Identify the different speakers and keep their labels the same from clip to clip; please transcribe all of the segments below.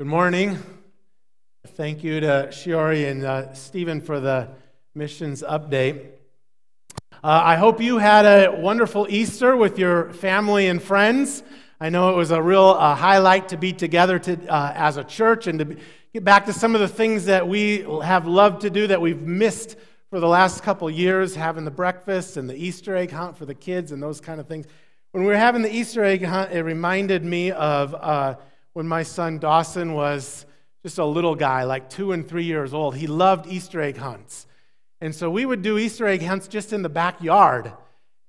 Speaker 1: Good morning. Thank you to Shiori and uh, Stephen for the missions update. Uh, I hope you had a wonderful Easter with your family and friends. I know it was a real uh, highlight to be together to, uh, as a church and to get back to some of the things that we have loved to do that we've missed for the last couple years, having the breakfast and the Easter egg hunt for the kids and those kind of things. When we were having the Easter egg hunt, it reminded me of uh, when my son Dawson was just a little guy, like two and three years old. He loved Easter egg hunts. And so we would do Easter egg hunts just in the backyard.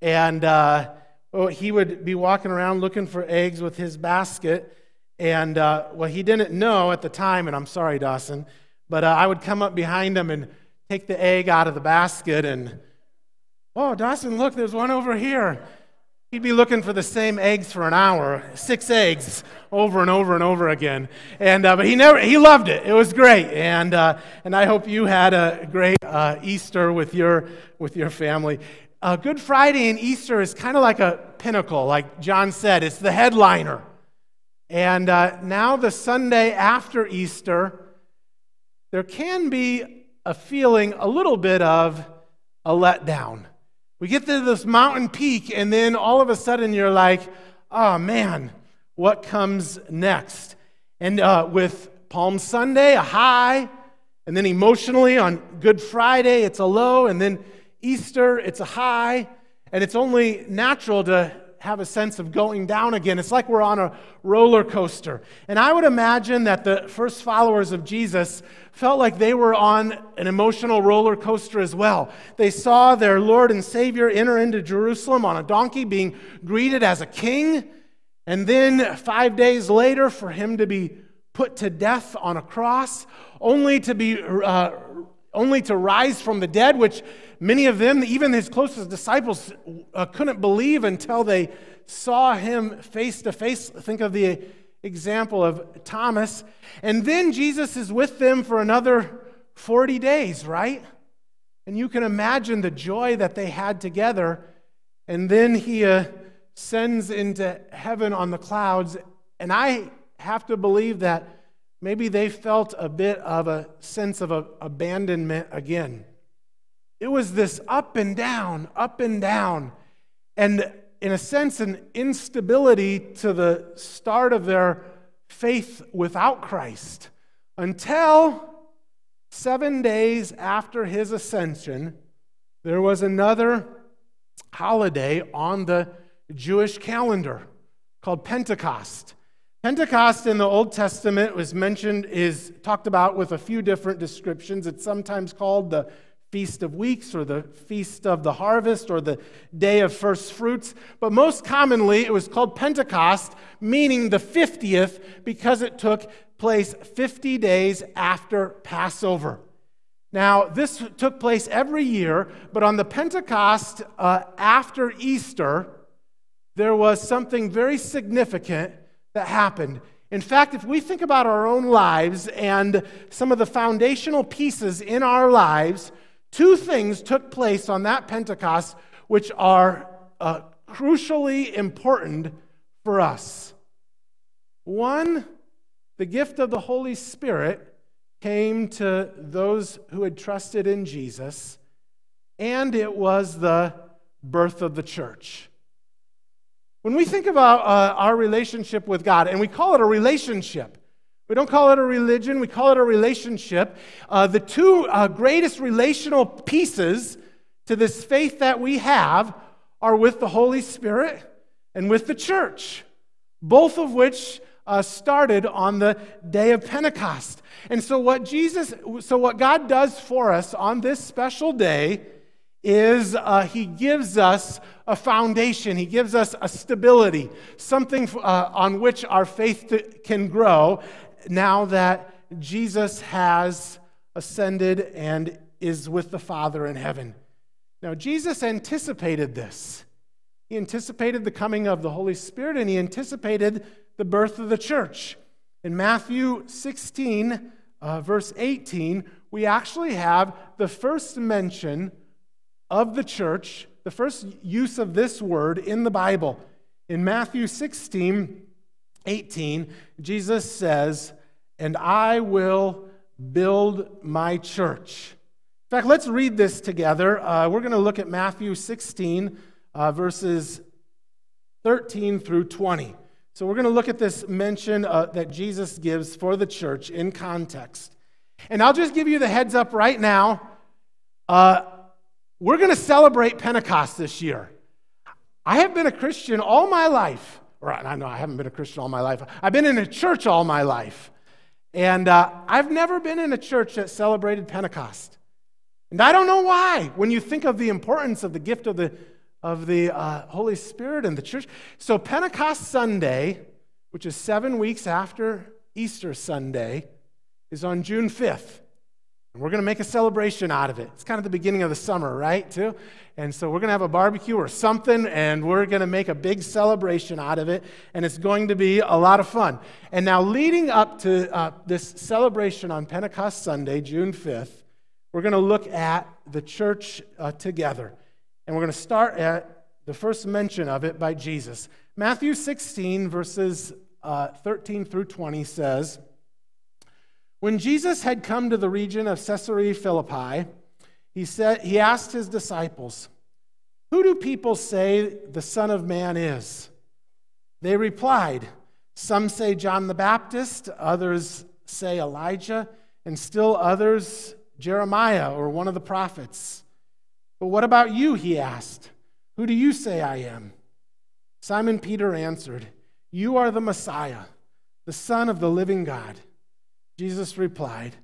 Speaker 1: And uh, oh, he would be walking around looking for eggs with his basket. And uh, well, he didn't know at the time, and I'm sorry, Dawson, but uh, I would come up behind him and take the egg out of the basket and, oh, Dawson, look, there's one over here. He'd be looking for the same eggs for an hour, six eggs over and over and over again. And, uh, but he, never, he loved it. It was great. And, uh, and I hope you had a great uh, Easter with your, with your family. Uh, Good Friday and Easter is kind of like a pinnacle, like John said, it's the headliner. And uh, now, the Sunday after Easter, there can be a feeling, a little bit of a letdown. We get to this mountain peak, and then all of a sudden you're like, oh man, what comes next? And uh, with Palm Sunday, a high, and then emotionally on Good Friday, it's a low, and then Easter, it's a high, and it's only natural to have a sense of going down again. It's like we're on a roller coaster. And I would imagine that the first followers of Jesus felt like they were on an emotional roller coaster as well. They saw their Lord and Savior enter into Jerusalem on a donkey, being greeted as a king. And then five days later, for him to be put to death on a cross, only to be uh, only to rise from the dead, which many of them, even his closest disciples, uh, couldn't believe until they saw him face to face. Think of the example of Thomas. And then Jesus is with them for another 40 days, right? And you can imagine the joy that they had together. And then he uh, sends into heaven on the clouds. And I have to believe that maybe they felt a bit of a sense of a, abandonment again. It was this up and down, up and down, and in a sense, an instability to the start of their faith without Christ until seven days after his ascension, there was another holiday on the Jewish calendar called Pentecost. Pentecost in the Old Testament was mentioned, is talked about with a few different descriptions. It's sometimes called the Feast of Weeks or the Feast of the Harvest or the Day of First Fruits. But most commonly, it was called Pentecost, meaning the 50th, because it took place 50 days after Passover. Now, this took place every year, but on the Pentecost uh, after Easter, there was something very significant that happened. In fact, if we think about our own lives and some of the foundational pieces in our lives, two things took place on that Pentecost which are uh, crucially important for us. One, the gift of the Holy Spirit came to those who had trusted in Jesus, and it was the birth of the church. When we think about uh, our relationship with God, and we call it a relationship, we don't call it a religion, we call it a relationship. Uh, the two uh, greatest relational pieces to this faith that we have are with the Holy Spirit and with the church, both of which uh, started on the day of Pentecost. And so, what Jesus, so what God does for us on this special day is uh, He gives us a foundation, He gives us a stability, something uh, on which our faith to, can grow now that Jesus has ascended and is with the Father in heaven. Now, Jesus anticipated this. He anticipated the coming of the Holy Spirit and he anticipated the birth of the church. In Matthew 16, uh, verse 18, we actually have the first mention of the church the first use of this word in the Bible. In Matthew 16, 18, Jesus says, and I will build my church. In fact, let's read this together. Uh, we're going to look at Matthew 16, uh, verses 13 through 20. So we're going to look at this mention uh, that Jesus gives for the church in context. And I'll just give you the heads up right now. Uh, we're going to celebrate Pentecost this year. I have been a Christian all my life. Or I know I haven't been a Christian all my life. I've been in a church all my life. And uh, I've never been in a church that celebrated Pentecost. And I don't know why. When you think of the importance of the gift of the, of the uh, Holy Spirit in the church. So, Pentecost Sunday, which is seven weeks after Easter Sunday, is on June 5th. And we're going to make a celebration out of it. It's kind of the beginning of the summer, right? Too. And so we're going to have a barbecue or something, and we're going to make a big celebration out of it, and it's going to be a lot of fun. And now, leading up to uh, this celebration on Pentecost Sunday, June 5th, we're going to look at the church uh, together. And we're going to start at the first mention of it by Jesus. Matthew 16, verses uh, 13 through 20 says, When Jesus had come to the region of Caesarea Philippi, he, said, he asked his disciples, Who do people say the Son of Man is? They replied, Some say John the Baptist, others say Elijah, and still others Jeremiah or one of the prophets. But what about you? He asked. Who do you say I am? Simon Peter answered, You are the Messiah, the Son of the living God. Jesus replied,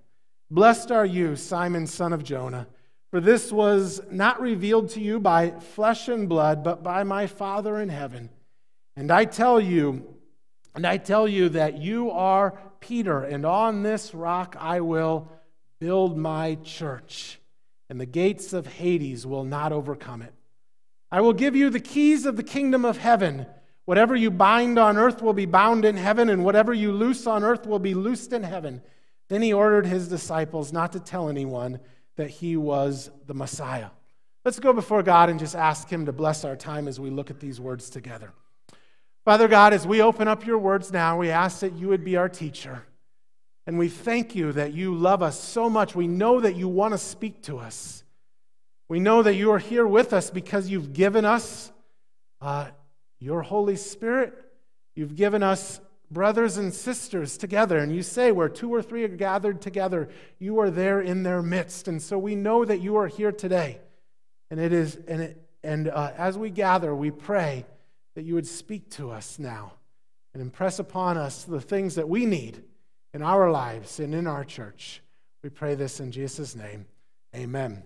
Speaker 1: Blessed are you, Simon, son of Jonah, for this was not revealed to you by flesh and blood, but by my Father in heaven. And I tell you, and I tell you that you are Peter, and on this rock I will build my church, and the gates of Hades will not overcome it. I will give you the keys of the kingdom of heaven. Whatever you bind on earth will be bound in heaven, and whatever you loose on earth will be loosed in heaven. Then he ordered his disciples not to tell anyone that he was the Messiah. Let's go before God and just ask him to bless our time as we look at these words together. Father God, as we open up your words now, we ask that you would be our teacher. And we thank you that you love us so much. We know that you want to speak to us. We know that you are here with us because you've given us uh, your Holy Spirit. You've given us brothers and sisters together. And you say, where two or three are gathered together, you are there in their midst. And so we know that you are here today. And it is, and, it, and uh, as we gather, we pray that you would speak to us now and impress upon us the things that we need in our lives and in our church. We pray this in Jesus' name. Amen.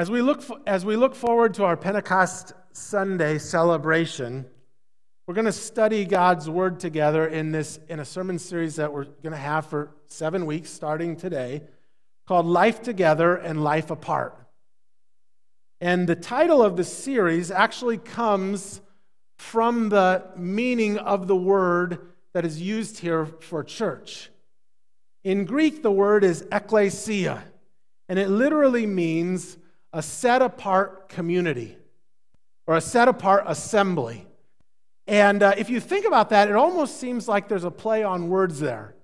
Speaker 1: As we, look, as we look forward to our Pentecost Sunday celebration, we're going to study God's Word together in, this, in a sermon series that we're going to have for seven weeks starting today called Life Together and Life Apart. And the title of the series actually comes from the meaning of the word that is used here for church. In Greek, the word is ekklesia, and it literally means a set apart community or a set apart assembly. And uh, if you think about that, it almost seems like there's a play on words there.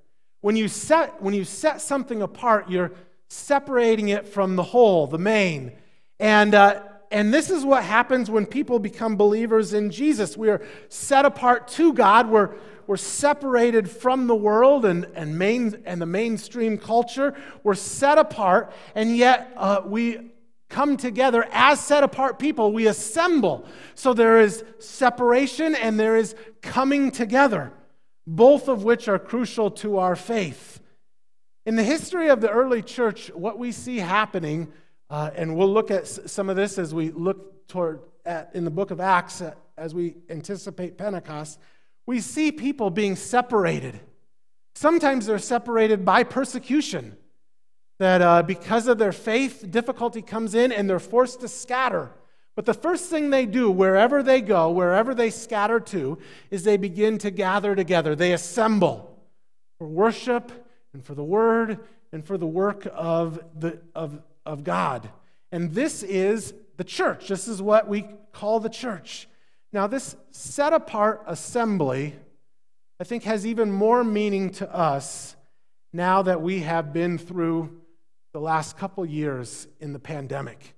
Speaker 1: When you set, when you set something apart, you're separating it from the whole, the main. And, uh, and this is what happens when people become believers in Jesus. We are set apart to God. We're, we're separated from the world and, and, main, and the mainstream culture. We're set apart, and yet uh, we come together as set apart people. We assemble. So there is separation and there is coming together, both of which are crucial to our faith. In the history of the early church, what we see happening uh, and we'll look at some of this as we look toward at, in the book of Acts uh, as we anticipate Pentecost. We see people being separated. Sometimes they're separated by persecution, that uh, because of their faith, difficulty comes in and they're forced to scatter. But the first thing they do, wherever they go, wherever they scatter to, is they begin to gather together. They assemble for worship and for the word and for the work of, the, of of God. And this is the church. This is what we call the church. Now, this set apart assembly, I think, has even more meaning to us now that we have been through the last couple years in the pandemic.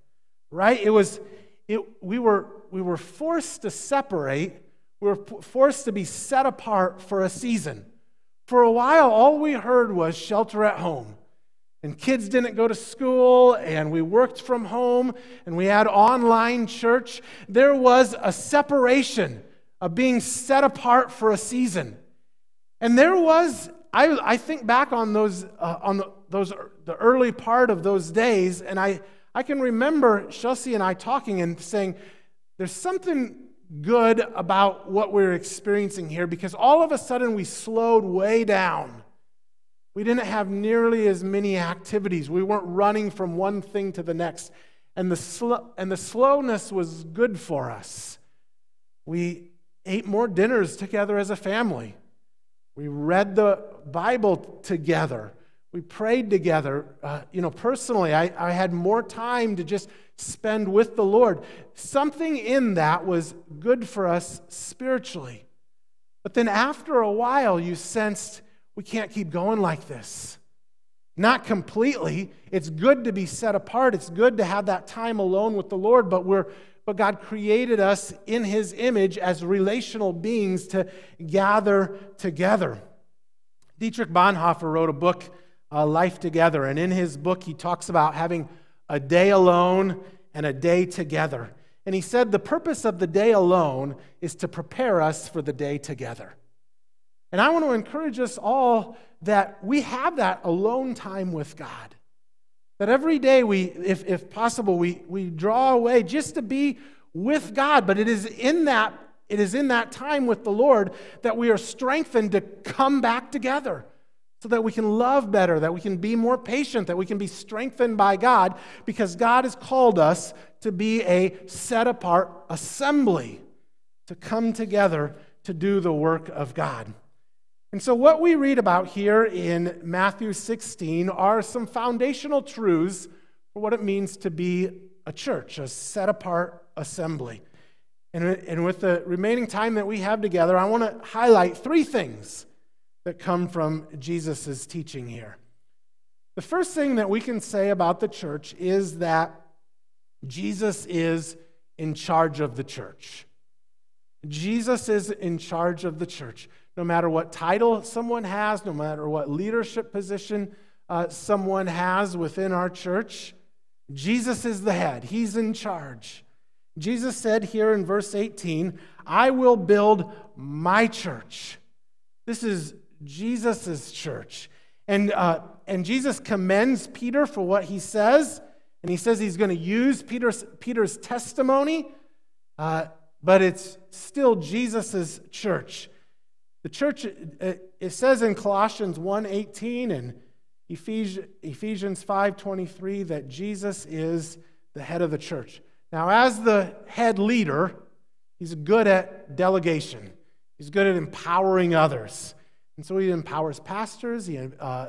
Speaker 1: Right? It was, it, we, were, we were forced to separate, we were forced to be set apart for a season. For a while, all we heard was shelter at home. And kids didn't go to school, and we worked from home, and we had online church. There was a separation of being set apart for a season. And there was, I, I think back on those, uh, on the, those, the early part of those days, and I, I can remember Chelsea and I talking and saying, there's something good about what we're experiencing here because all of a sudden we slowed way down. We didn't have nearly as many activities. We weren't running from one thing to the next. And the, sl- and the slowness was good for us. We ate more dinners together as a family. We read the Bible together. We prayed together. Uh, you know, personally, I, I had more time to just spend with the Lord. Something in that was good for us spiritually. But then after a while, you sensed we can't keep going like this. Not completely. It's good to be set apart. It's good to have that time alone with the Lord, but we're but God created us in his image as relational beings to gather together. Dietrich Bonhoeffer wrote a book, uh, Life Together, and in his book, he talks about having a day alone and a day together. And he said the purpose of the day alone is to prepare us for the day together. And I want to encourage us all that we have that alone time with God. That every day we, if, if possible, we, we draw away just to be with God. But it is in that, it is in that time with the Lord that we are strengthened to come back together so that we can love better, that we can be more patient, that we can be strengthened by God, because God has called us to be a set apart assembly, to come together to do the work of God. And so, what we read about here in Matthew 16 are some foundational truths for what it means to be a church, a set apart assembly. And, and with the remaining time that we have together, I want to highlight three things that come from Jesus' teaching here. The first thing that we can say about the church is that Jesus is in charge of the church. Jesus is in charge of the church no matter what title someone has, no matter what leadership position uh, someone has within our church, Jesus is the head. He's in charge. Jesus said here in verse 18, I will build my church. This is Jesus' church. And, uh, and Jesus commends Peter for what he says. And he says he's going to use Peter's, Peter's testimony, uh, but it's still Jesus' church. The church, it says in Colossians 1.18 and Ephesians 5.23 that Jesus is the head of the church. Now, as the head leader, he's good at delegation. He's good at empowering others. And so he empowers pastors, he, uh,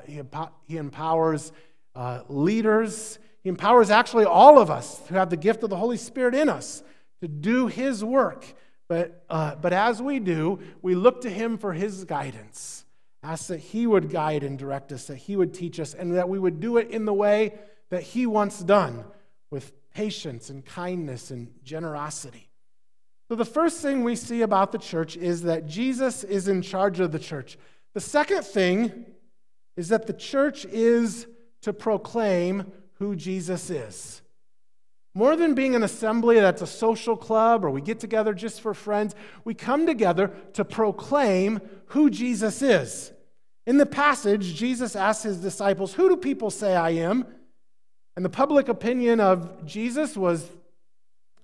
Speaker 1: he empowers uh, leaders, he empowers actually all of us who have the gift of the Holy Spirit in us to do his work. But, uh, but as we do, we look to Him for His guidance. Ask that He would guide and direct us, that He would teach us, and that we would do it in the way that He wants done with patience and kindness and generosity. So, the first thing we see about the church is that Jesus is in charge of the church. The second thing is that the church is to proclaim who Jesus is. More than being an assembly that's a social club or we get together just for friends, we come together to proclaim who Jesus is. In the passage, Jesus asks his disciples, Who do people say I am? And the public opinion of Jesus was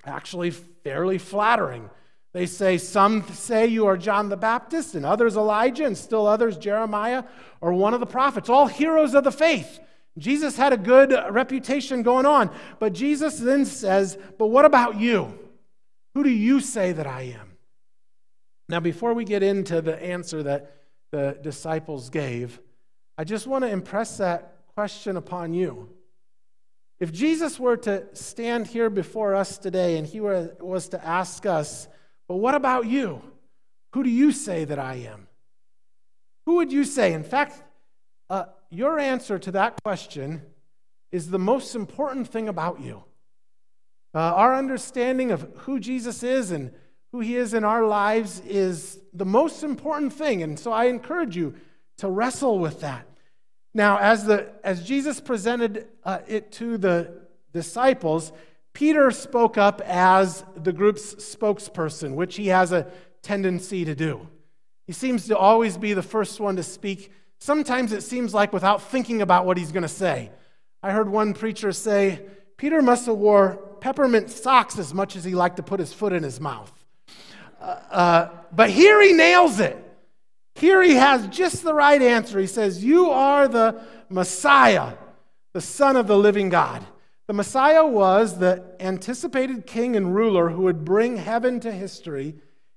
Speaker 1: actually fairly flattering. They say, Some say you are John the Baptist, and others Elijah, and still others Jeremiah or one of the prophets, all heroes of the faith. Jesus had a good reputation going on. But Jesus then says, But what about you? Who do you say that I am? Now, before we get into the answer that the disciples gave, I just want to impress that question upon you. If Jesus were to stand here before us today and he were, was to ask us, But what about you? Who do you say that I am? Who would you say? In fact, uh, your answer to that question is the most important thing about you. Uh, our understanding of who Jesus is and who he is in our lives is the most important thing. And so I encourage you to wrestle with that. Now, as, the, as Jesus presented uh, it to the disciples, Peter spoke up as the group's spokesperson, which he has a tendency to do. He seems to always be the first one to speak. Sometimes it seems like without thinking about what he's going to say. I heard one preacher say, Peter must have wore peppermint socks as much as he liked to put his foot in his mouth. Uh, uh, but here he nails it. Here he has just the right answer. He says, You are the Messiah, the Son of the living God. The Messiah was the anticipated king and ruler who would bring heaven to history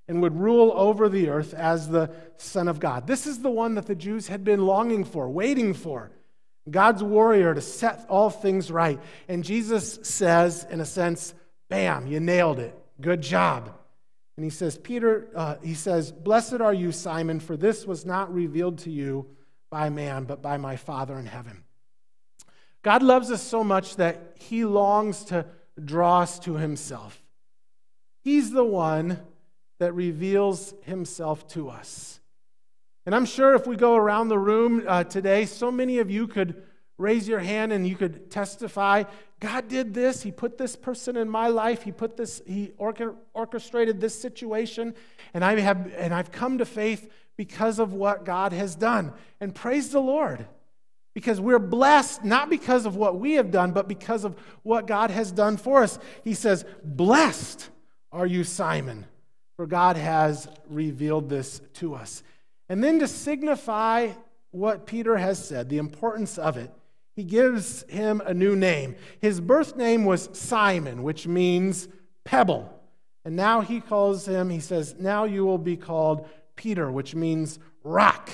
Speaker 1: and would rule over the earth as the Son of God. This is the one that the Jews had been longing for, waiting for. God's warrior to set all things right. And Jesus says, in a sense, bam, you nailed it. Good job. And he says, Peter, uh, he says, Blessed are you, Simon, for this was not revealed to you by man, but by my Father in heaven. God loves us so much that he longs to draw us to himself. He's the one that reveals himself to us. And I'm sure if we go around the room uh, today, so many of you could raise your hand and you could testify God did this. He put this person in my life. He put this, he orchestrated this situation. And I have, and I've come to faith because of what God has done. And praise the Lord. Because we're blessed not because of what we have done, but because of what God has done for us. He says, Blessed are you, Simon, for God has revealed this to us. And then to signify what Peter has said, the importance of it, he gives him a new name. His birth name was Simon, which means pebble. And now he calls him, he says, Now you will be called Peter, which means rock.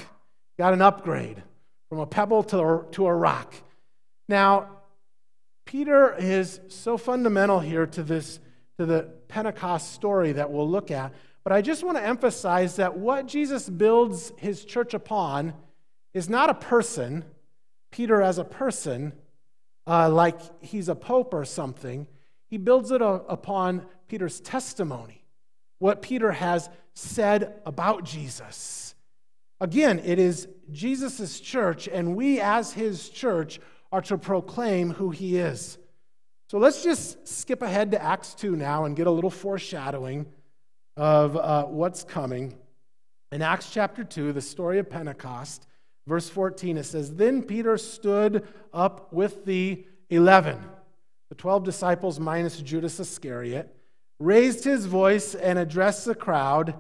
Speaker 1: Got an upgrade from a pebble to, to a rock. Now, Peter is so fundamental here to this to the Pentecost story that we'll look at. But I just want to emphasize that what Jesus builds his church upon is not a person, Peter as a person, uh, like he's a pope or something. He builds it a, upon Peter's testimony, what Peter has said about Jesus. Again, it is Jesus' church, and we as his church are to proclaim who he is. So let's just skip ahead to Acts 2 now and get a little foreshadowing of uh, what's coming. In Acts chapter 2, the story of Pentecost, Verse 14, it says, Then Peter stood up with the eleven, the 12 disciples minus Judas Iscariot, raised his voice and addressed the crowd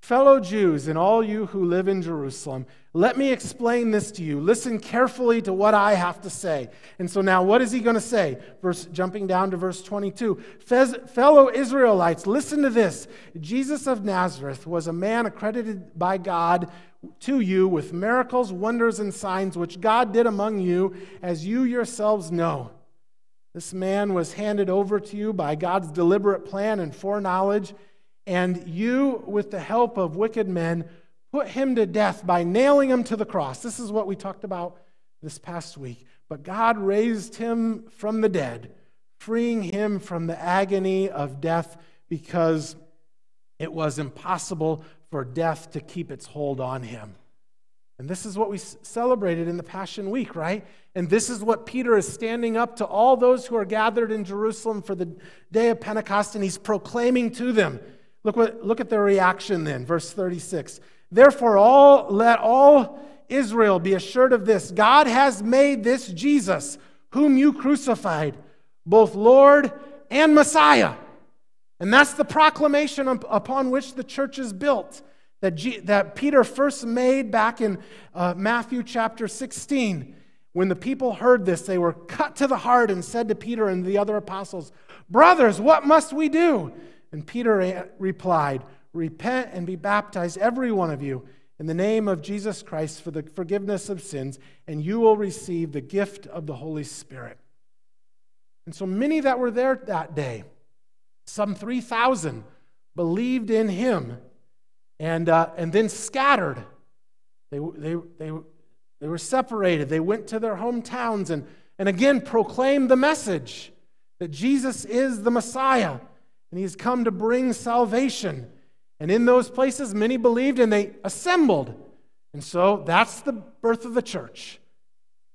Speaker 1: Fellow Jews and all you who live in Jerusalem, let me explain this to you. Listen carefully to what I have to say. And so now, what is he going to say? Verse, jumping down to verse 22. Fellow Israelites, listen to this. Jesus of Nazareth was a man accredited by God to you with miracles, wonders, and signs which God did among you, as you yourselves know. This man was handed over to you by God's deliberate plan and foreknowledge, and you, with the help of wicked men, put him to death by nailing him to the cross. This is what we talked about this past week. But God raised him from the dead, freeing him from the agony of death because it was impossible for death to keep its hold on him. And this is what we celebrated in the Passion Week, right? And this is what Peter is standing up to all those who are gathered in Jerusalem for the day of Pentecost, and he's proclaiming to them. Look, what, look at their reaction then, verse 36. Therefore, all, let all Israel be assured of this God has made this Jesus, whom you crucified, both Lord and Messiah. And that's the proclamation upon which the church is built that, G- that Peter first made back in uh, Matthew chapter 16. When the people heard this, they were cut to the heart and said to Peter and the other apostles, Brothers, what must we do? And Peter replied, Repent and be baptized, every one of you, in the name of Jesus Christ for the forgiveness of sins, and you will receive the gift of the Holy Spirit. And so many that were there that day, some 3,000 believed in him and, uh, and then scattered. They, they, they, they were separated. They went to their hometowns and, and again proclaimed the message that Jesus is the Messiah and he's come to bring salvation. And in those places, many believed and they assembled. And so that's the birth of the church.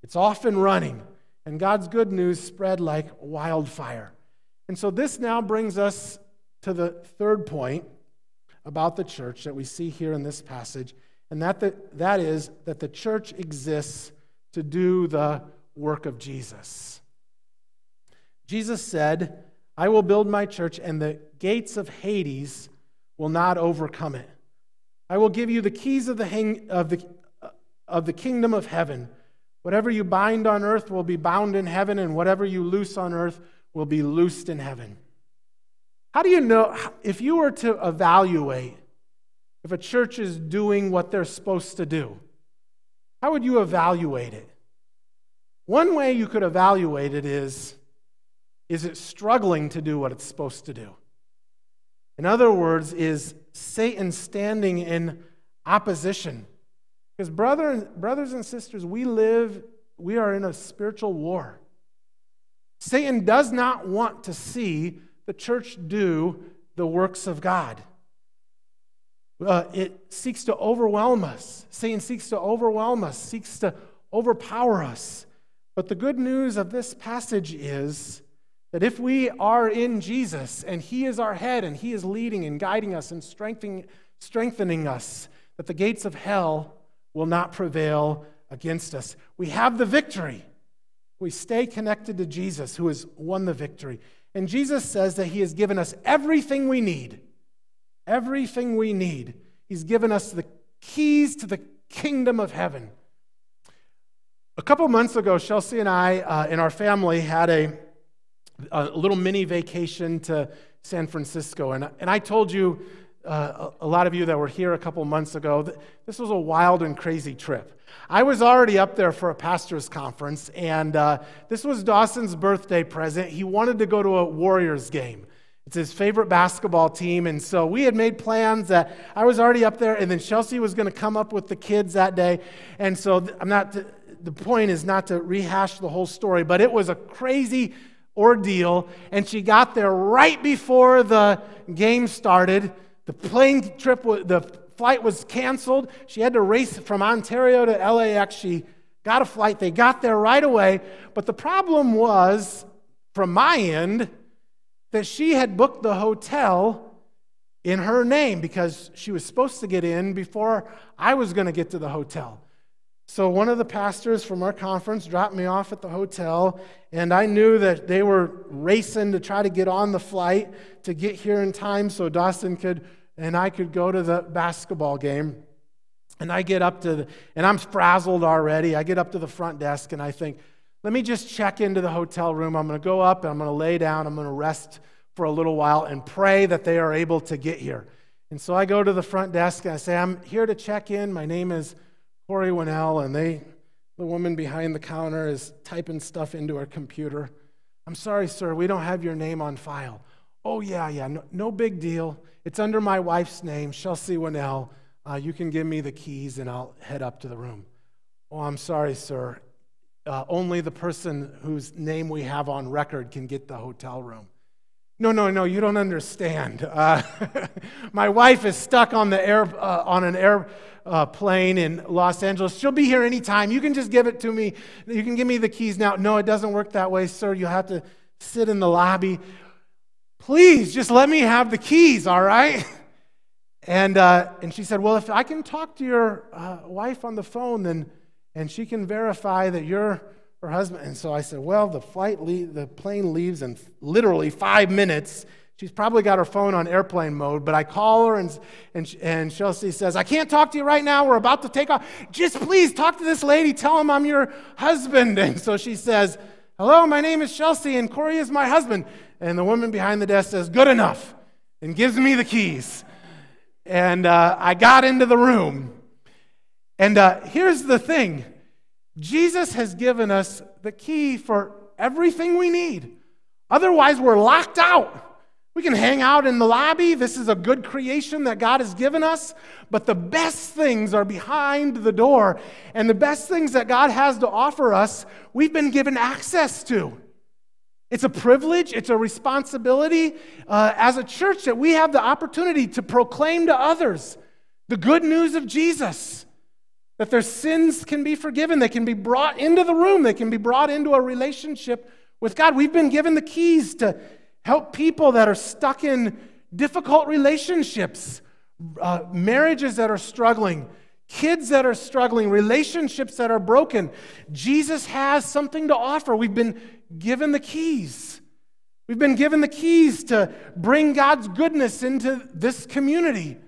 Speaker 1: It's off and running, and God's good news spread like wildfire. And so this now brings us to the third point about the church that we see here in this passage, and that, the, that is that the church exists to do the work of Jesus. Jesus said, I will build my church, and the gates of Hades will not overcome it. I will give you the keys of the, hang, of the, uh, of the kingdom of heaven. Whatever you bind on earth will be bound in heaven, and whatever you loose on earth will be loosed in heaven. How do you know if you were to evaluate if a church is doing what they're supposed to do? How would you evaluate it? One way you could evaluate it is is it struggling to do what it's supposed to do? In other words, is Satan standing in opposition? Because brother, brothers and sisters, we live, we are in a spiritual war. Satan does not want to see the church do the works of God. Uh, it seeks to overwhelm us. Satan seeks to overwhelm us, seeks to overpower us. But the good news of this passage is that if we are in Jesus and He is our head and He is leading and guiding us and strengthening, strengthening us, that the gates of hell will not prevail against us. We have the victory. We stay connected to Jesus, who has won the victory. And Jesus says that He has given us everything we need. Everything we need. He's given us the keys to the kingdom of heaven. A couple months ago, Chelsea and I uh, and our family had a, a little mini vacation to San Francisco. And, and I told you, uh, a lot of you that were here a couple months ago, this was a wild and crazy trip. I was already up there for a pastor's conference, and uh, this was Dawson's birthday present. He wanted to go to a Warriors game. It's his favorite basketball team, and so we had made plans that I was already up there, and then Chelsea was going to come up with the kids that day. And so I'm not, to, the point is not to rehash the whole story, but it was a crazy ordeal, and she got there right before the game started. The plane trip, the flight was canceled. She had to race from Ontario to LAX. She got a flight. They got there right away. But the problem was, from my end, that she had booked the hotel in her name because she was supposed to get in before I was going to get to the hotel. So one of the pastors from our conference dropped me off at the hotel, and I knew that they were racing to try to get on the flight to get here in time so Dawson could and I could go to the basketball game. And I get up to the, and I'm frazzled already. I get up to the front desk and I think, let me just check into the hotel room. I'm going to go up and I'm going to lay down. I'm going to rest for a little while and pray that they are able to get here. And so I go to the front desk and I say, I'm here to check in. My name is Corey Winnell, and they, the woman behind the counter is typing stuff into her computer. I'm sorry, sir, we don't have your name on file. Oh, yeah, yeah, no, no big deal. It's under my wife's name, Chelsea Winnell. Uh, you can give me the keys and I'll head up to the room. Oh, I'm sorry, sir. Uh, only the person whose name we have on record can get the hotel room. No, no, no, you don't understand. Uh, my wife is stuck on, the air, uh, on an airplane uh, in Los Angeles. She'll be here anytime. You can just give it to me. You can give me the keys now. No, it doesn't work that way, sir. You have to sit in the lobby. Please, just let me have the keys, all right? And, uh, and she said, Well, if I can talk to your uh, wife on the phone, then, and she can verify that you're her husband. And so I said, Well, the, flight le- the plane leaves in literally five minutes. She's probably got her phone on airplane mode, but I call her and, and, and Chelsea says, I can't talk to you right now. We're about to take off. Just please talk to this lady. Tell him I'm your husband. And so she says, Hello, my name is Chelsea, and Corey is my husband. And the woman behind the desk says, Good enough, and gives me the keys. And uh, I got into the room. And uh, here's the thing Jesus has given us the key for everything we need. Otherwise, we're locked out. We can hang out in the lobby. This is a good creation that God has given us. But the best things are behind the door. And the best things that God has to offer us, we've been given access to. It's a privilege, it's a responsibility uh, as a church that we have the opportunity to proclaim to others the good news of Jesus. That their sins can be forgiven, they can be brought into the room, they can be brought into a relationship with God. We've been given the keys to help people that are stuck in difficult relationships, uh, marriages that are struggling, kids that are struggling, relationships that are broken. Jesus has something to offer. We've been given the keys. We've been given the keys to bring God's goodness into this community,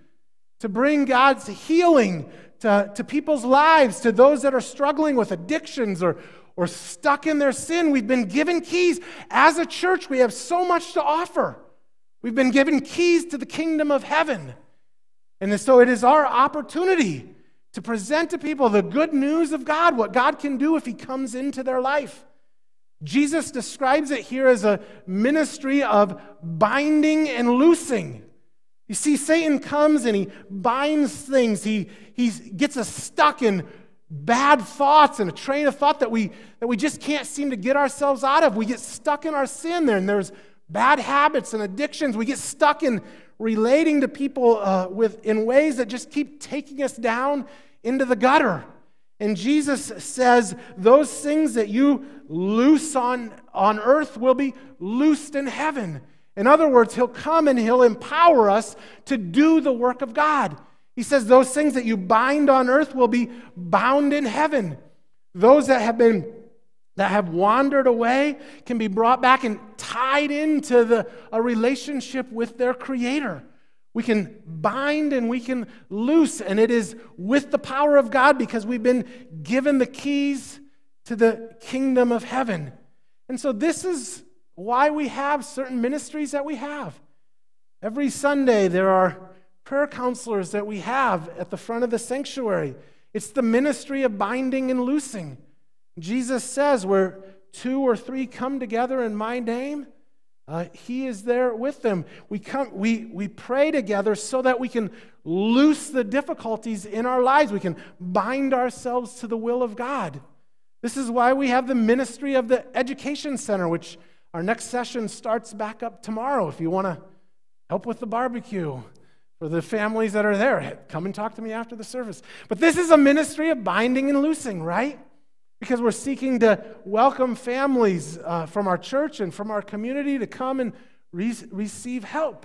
Speaker 1: to bring God's healing to, to people's lives, to those that are struggling with addictions or, or stuck in their sin. We've been given keys. As a church, we have so much to offer. We've been given keys to the kingdom of heaven. And so it is our opportunity to present to people the good news of God, what God can do if He comes into their life. Jesus describes it here as a ministry of binding and loosing. You see, Satan comes and he binds things, he, he gets us stuck in bad thoughts and a train of thought that we, that we just can't seem to get ourselves out of. We get stuck in our sin there, and there's bad habits and addictions. We get stuck in relating to people uh, with, in ways that just keep taking us down into the gutter. And Jesus says, Those things that you loose on, on earth will be loosed in heaven. In other words, He'll come and He'll empower us to do the work of God. He says, Those things that you bind on earth will be bound in heaven. Those that have been that have wandered away can be brought back and tied into the, a relationship with their creator. We can bind and we can loose, and it is with the power of God because we've been given the keys to the kingdom of heaven. And so, this is why we have certain ministries that we have. Every Sunday, there are prayer counselors that we have at the front of the sanctuary. It's the ministry of binding and loosing. Jesus says, where two or three come together in my name, uh, he is there with them. We, come, we, we pray together so that we can loose the difficulties in our lives. We can bind ourselves to the will of God. This is why we have the ministry of the Education Center, which our next session starts back up tomorrow. If you want to help with the barbecue, for the families that are there, come and talk to me after the service. But this is a ministry of binding and loosing, right? Because we're seeking to welcome families uh, from our church and from our community to come and re- receive help.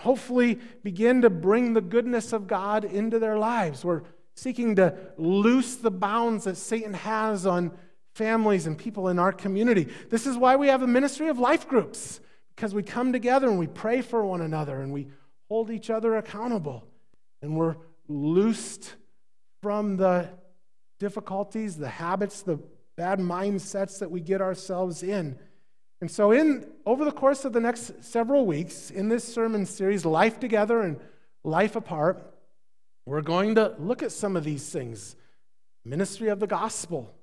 Speaker 1: Hopefully, begin to bring the goodness of God into their lives. We're seeking to loose the bounds that Satan has on families and people in our community. This is why we have a ministry of life groups, because we come together and we pray for one another and we hold each other accountable. And we're loosed from the difficulties, the habits, the bad mindsets that we get ourselves in. And so, in over the course of the next several weeks in this sermon series, Life Together and Life Apart, we're going to look at some of these things ministry of the gospel,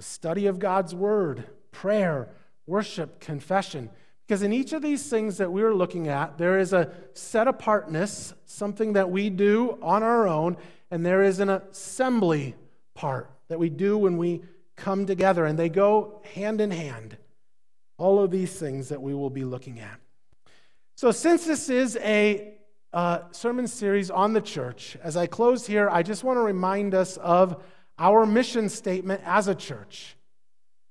Speaker 1: the study of God's word, prayer, worship, confession. Because in each of these things that we're looking at, there is a set apartness, something that we do on our own, and there is an assembly part that we do when we come together, and they go hand in hand. All of these things that we will be looking at. So, since this is a uh, sermon series on the church, as I close here, I just want to remind us of our mission statement as a church.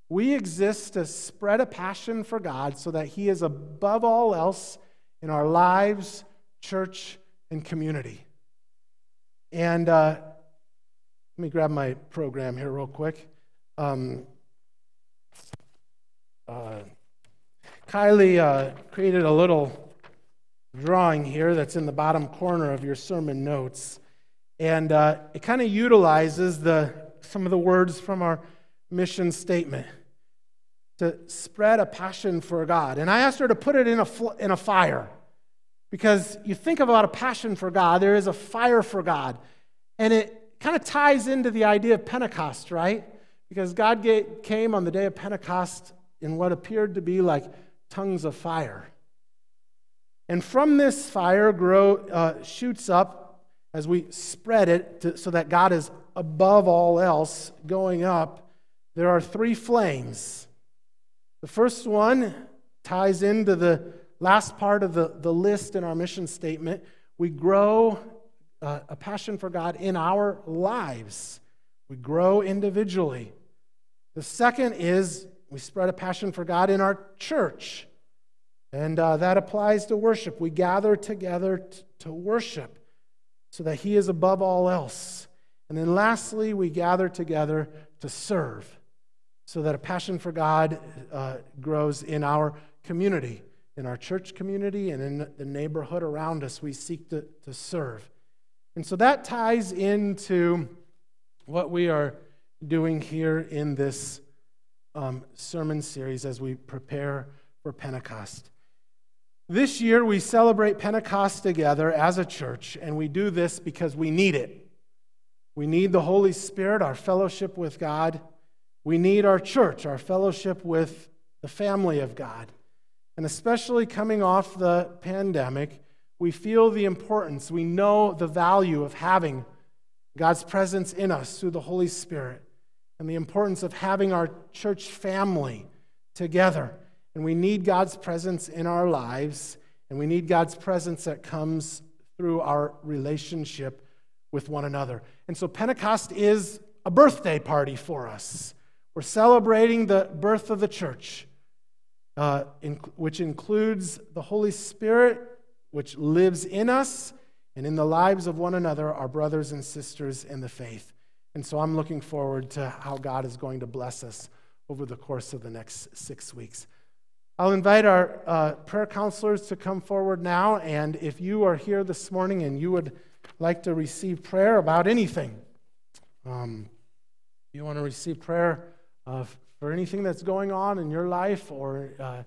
Speaker 1: We exist to spread a passion for God so that He is above all else in our lives, church, and community. And uh, let me grab my program here, real quick. Um, uh, Kylie uh, created a little drawing here that's in the bottom corner of your sermon notes. And uh, it kind of utilizes the, some of the words from our mission statement to spread a passion for God. And I asked her to put it in a, fl- in a fire because you think about a passion for God, there is a fire for God. And it kind of ties into the idea of Pentecost, right? Because God came on the day of Pentecost in what appeared to be like tongues of fire. And from this fire grow, uh, shoots up as we spread it to, so that God is above all else going up. There are three flames. The first one ties into the last part of the, the list in our mission statement. We grow uh, a passion for God in our lives, we grow individually. The second is we spread a passion for God in our church. And uh, that applies to worship. We gather together t- to worship so that He is above all else. And then lastly, we gather together to serve so that a passion for God uh, grows in our community, in our church community, and in the neighborhood around us. We seek to, to serve. And so that ties into what we are doing here in this um, sermon series as we prepare for Pentecost. This year, we celebrate Pentecost together as a church, and we do this because we need it. We need the Holy Spirit, our fellowship with God. We need our church, our fellowship with the family of God. And especially coming off the pandemic, we feel the importance, we know the value of having God's presence in us through the Holy Spirit, and the importance of having our church family together. And we need God's presence in our lives, and we need God's presence that comes through our relationship with one another. And so Pentecost is a birthday party for us. We're celebrating the birth of the church, uh, in, which includes the Holy Spirit, which lives in us and in the lives of one another, our brothers and sisters in the faith. And so I'm looking forward to how God is going to bless us over the course of the next six weeks. I'll invite our uh, prayer counselors to come forward now. And if you are here this morning and you would like to receive prayer about anything, um, you want to receive prayer uh, for anything that's going on in your life or, uh,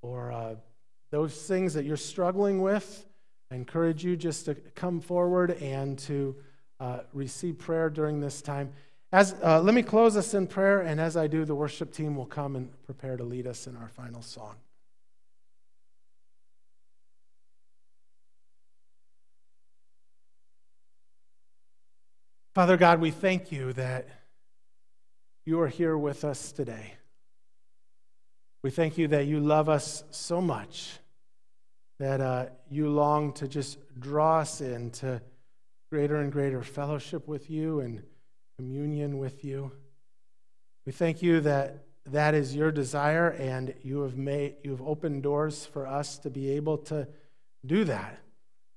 Speaker 1: or uh, those things that you're struggling with, I encourage you just to come forward and to uh, receive prayer during this time. As, uh, let me close us in prayer, and as I do, the worship team will come and prepare to lead us in our final song. Father God, we thank you that you are here with us today. We thank you that you love us so much that uh, you long to just draw us into greater and greater fellowship with you and communion with you. We thank you that that is your desire and you have made you have opened doors for us to be able to do that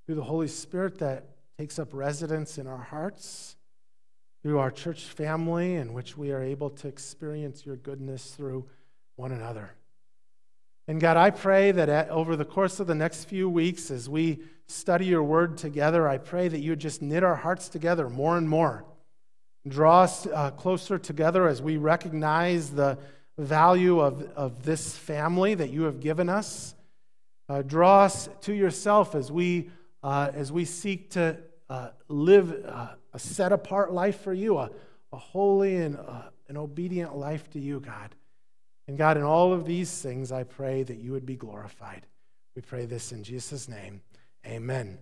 Speaker 1: through the Holy Spirit that takes up residence in our hearts, through our church family in which we are able to experience your goodness through one another. And God, I pray that at, over the course of the next few weeks, as we study your word together, I pray that you would just knit our hearts together more and more Draw us uh, closer together as we recognize the value of, of this family that you have given us. Uh, draw us to yourself as we, uh, as we seek to uh, live uh, a set apart life for you, a, a holy and uh, an obedient life to you, God. And God, in all of these things, I pray that you would be glorified. We pray this in Jesus' name. Amen.